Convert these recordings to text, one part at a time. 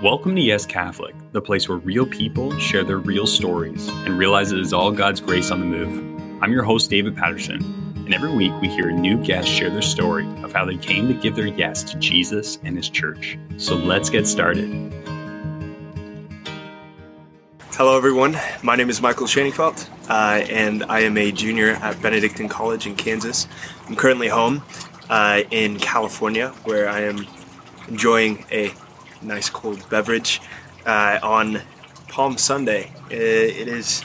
Welcome to Yes Catholic, the place where real people share their real stories and realize it is all God's grace on the move. I'm your host, David Patterson, and every week we hear a new guest share their story of how they came to give their yes to Jesus and His church. So let's get started. Hello, everyone. My name is Michael Shaneyfelt, uh, and I am a junior at Benedictine College in Kansas. I'm currently home uh, in California, where I am enjoying a nice cold beverage uh, on Palm Sunday. It, it is,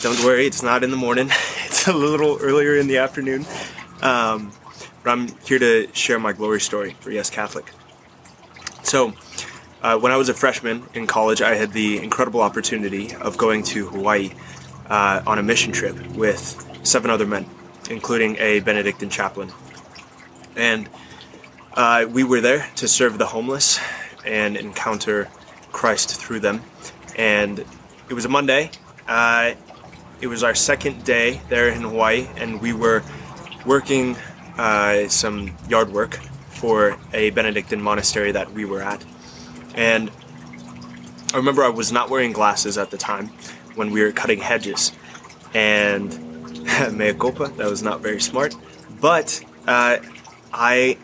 don't worry, it's not in the morning, it's a little earlier in the afternoon. Um, but I'm here to share my glory story for Yes Catholic. So, uh, when I was a freshman in college, I had the incredible opportunity of going to Hawaii uh, on a mission trip with seven other men, including a Benedictine chaplain. And uh, we were there to serve the homeless and encounter Christ through them. And it was a Monday. Uh, it was our second day there in Hawaii, and we were working uh, some yard work for a Benedictine monastery that we were at. And I remember I was not wearing glasses at the time when we were cutting hedges. And mea culpa, that was not very smart. But uh, I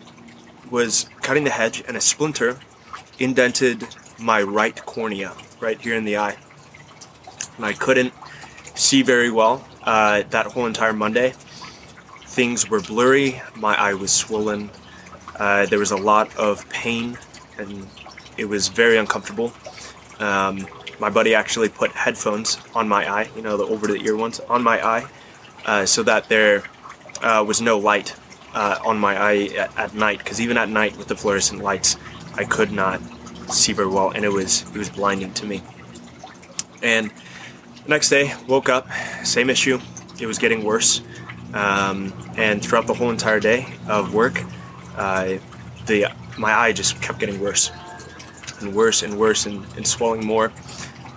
was cutting the hedge, and a splinter indented my right cornea, right here in the eye. And I couldn't see very well uh, that whole entire Monday. Things were blurry, my eye was swollen, uh, there was a lot of pain, and it was very uncomfortable. Um, my buddy actually put headphones on my eye, you know, the over the ear ones, on my eye, uh, so that there uh, was no light uh, on my eye at, at night. Because even at night with the fluorescent lights, I could not see very well, and it was it was blinding to me. And next day, woke up, same issue. It was getting worse, um, and throughout the whole entire day of work, uh, the my eye just kept getting worse and worse and worse and, and swelling more.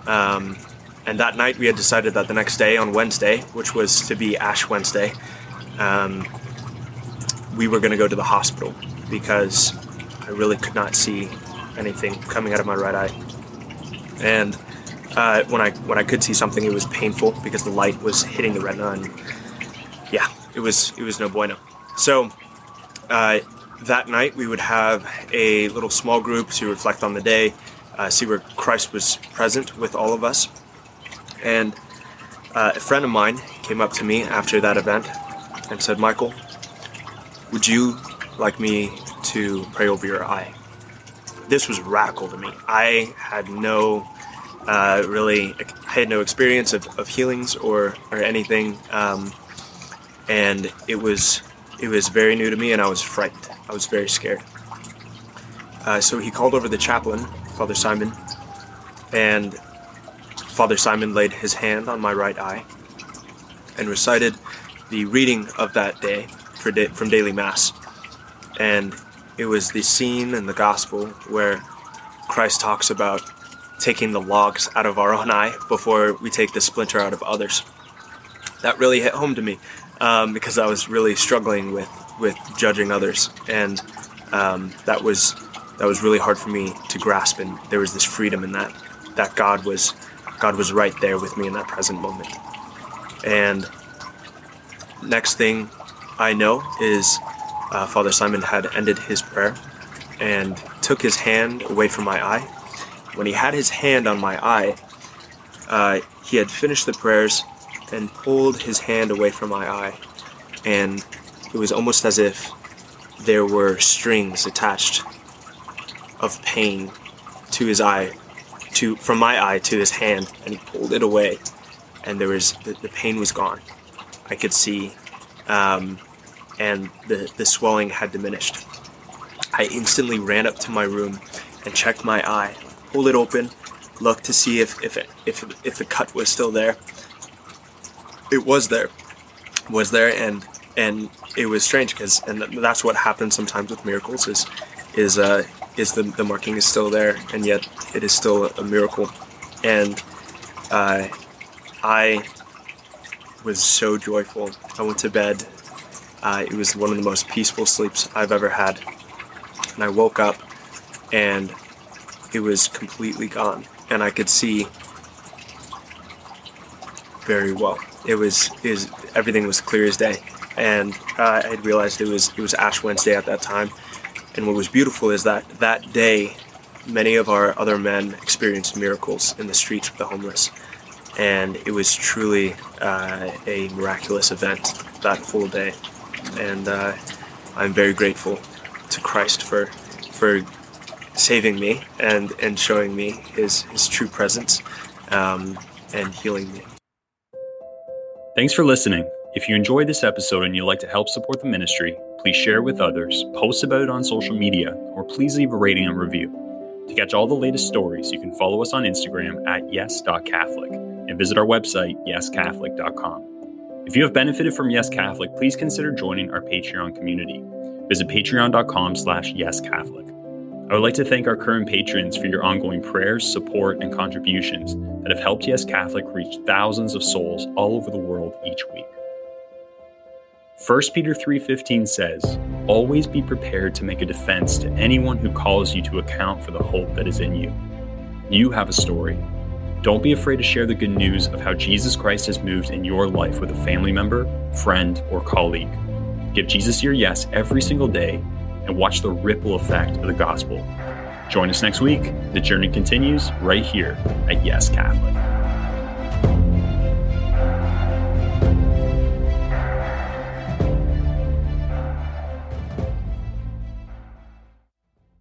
Um, and that night, we had decided that the next day, on Wednesday, which was to be Ash Wednesday, um, we were going to go to the hospital because I really could not see anything coming out of my right eye. And uh, when I when I could see something, it was painful because the light was hitting the retina, and yeah, it was it was no bueno. So uh, that night we would have a little small group to reflect on the day, uh, see where Christ was present with all of us. And uh, a friend of mine came up to me after that event and said, "Michael, would you like me to pray over your eye. This was radical to me. I had no uh, really, I had no experience of, of healings or or anything, um, and it was it was very new to me, and I was frightened. I was very scared. Uh, so he called over the chaplain, Father Simon, and Father Simon laid his hand on my right eye and recited the reading of that day da- from daily mass. And it was the scene in the gospel where Christ talks about taking the logs out of our own eye before we take the splinter out of others. That really hit home to me um, because I was really struggling with with judging others, and um, that was that was really hard for me to grasp. And there was this freedom in that that God was God was right there with me in that present moment. And next thing I know is uh, Father Simon had ended his prayer and took his hand away from my eye. When he had his hand on my eye, uh, he had finished the prayers and pulled his hand away from my eye. And it was almost as if there were strings attached of pain to his eye, to from my eye to his hand, and he pulled it away, and there was the, the pain was gone. I could see um, and the, the swelling had diminished. I instantly ran up to my room and checked my eye, pulled it open, looked to see if if if if the cut was still there. It was there, was there, and and it was strange because and that's what happens sometimes with miracles is is uh, is the the marking is still there and yet it is still a, miracle, and uh, I was so joyful. I went to bed uh, it was one of the most peaceful sleeps I've ever had. And I woke up and it was completely gone, and I could see very well. It was is everything was clear as day, and uh, I had realized it was it was Ash Wednesday at that time. And what was beautiful is that that day, many of our other men experienced miracles in the streets of the homeless, and it was truly uh, a miraculous event that whole day. And uh, I'm very grateful to Christ for for saving me and and showing me His His true presence um, and healing me. Thanks for listening. If you enjoyed this episode and you'd like to help support the ministry, please share it with others, post about it on social media, or please leave a rating and review. To catch all the latest stories, you can follow us on Instagram at yes.catholic and visit our website, yescatholic.com. If you have benefited from Yes Catholic, please consider joining our Patreon community. Visit patreon.com slash yescatholic. I would like to thank our current patrons for your ongoing prayers, support, and contributions that have helped Yes Catholic reach thousands of souls all over the world each week. 1 Peter 3:15 says, "Always be prepared to make a defense to anyone who calls you to account for the hope that is in you." You have a story. Don't be afraid to share the good news of how Jesus Christ has moved in your life with a family member, friend, or colleague. Give Jesus your yes every single day and watch the ripple effect of the gospel. Join us next week. The journey continues right here at Yes Catholic.